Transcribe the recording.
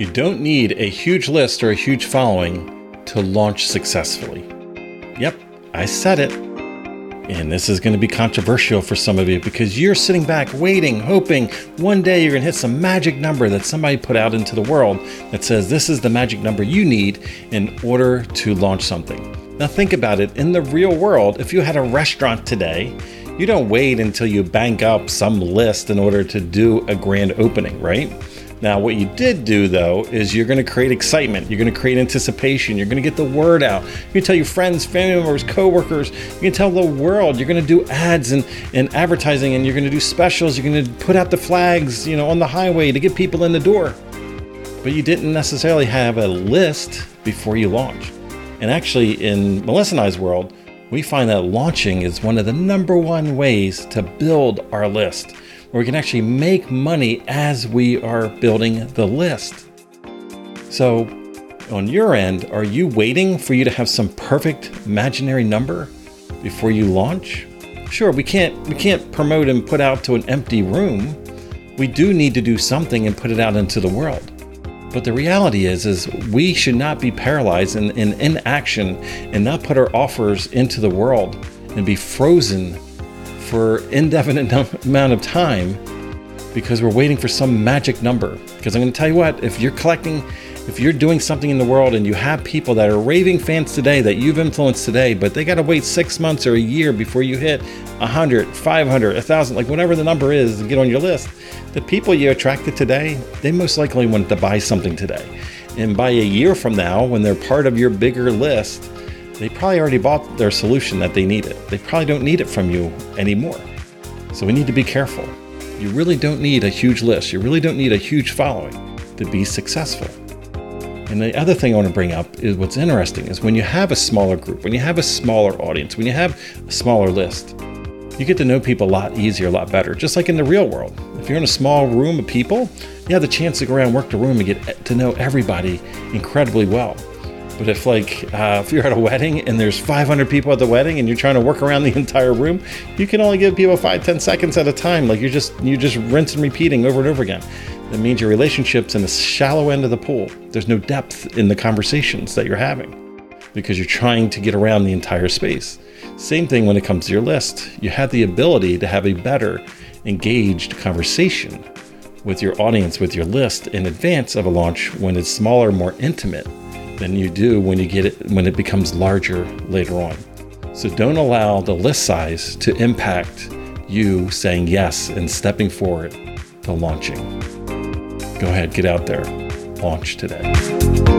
You don't need a huge list or a huge following to launch successfully. Yep, I said it. And this is going to be controversial for some of you because you're sitting back waiting, hoping one day you're going to hit some magic number that somebody put out into the world that says this is the magic number you need in order to launch something. Now, think about it in the real world, if you had a restaurant today, you don't wait until you bank up some list in order to do a grand opening, right? Now, what you did do though is you're going to create excitement. You're going to create anticipation. You're going to get the word out. Going to tell your friends, family members, coworkers. Going to tell the world. You're going to do ads and, and advertising, and you're going to do specials. You're going to put out the flags, you know, on the highway to get people in the door. But you didn't necessarily have a list before you launched. And actually, in Melissa and I's world, we find that launching is one of the number one ways to build our list where we can actually make money as we are building the list. So, on your end, are you waiting for you to have some perfect imaginary number before you launch? Sure, we can't we can't promote and put out to an empty room. We do need to do something and put it out into the world. But the reality is is we should not be paralyzed in, in inaction and not put our offers into the world and be frozen for indefinite amount of time because we're waiting for some magic number. Because I'm going to tell you what, if you're collecting, if you're doing something in the world and you have people that are raving fans today that you've influenced today, but they got to wait six months or a year before you hit 100, 500, 1,000, like whatever the number is to get on your list, the people you attracted today, they most likely want to buy something today. And by a year from now, when they're part of your bigger list, they probably already bought their solution that they needed. They probably don't need it from you anymore. So we need to be careful. You really don't need a huge list. You really don't need a huge following to be successful. And the other thing I want to bring up is what's interesting is when you have a smaller group, when you have a smaller audience, when you have a smaller list, you get to know people a lot easier, a lot better. Just like in the real world. If you're in a small room of people, you have the chance to go around, work the room, and get to know everybody incredibly well. But if like uh, if you're at a wedding and there's 500 people at the wedding and you're trying to work around the entire room, you can only give people five, 10 seconds at a time. Like you're just you're just rinse and repeating over and over again. That means your relationship's in the shallow end of the pool. There's no depth in the conversations that you're having because you're trying to get around the entire space. Same thing when it comes to your list. You have the ability to have a better engaged conversation with your audience, with your list in advance of a launch when it's smaller, more intimate than you do when you get it when it becomes larger later on. So don't allow the list size to impact you saying yes and stepping forward to launching. Go ahead, get out there, launch today.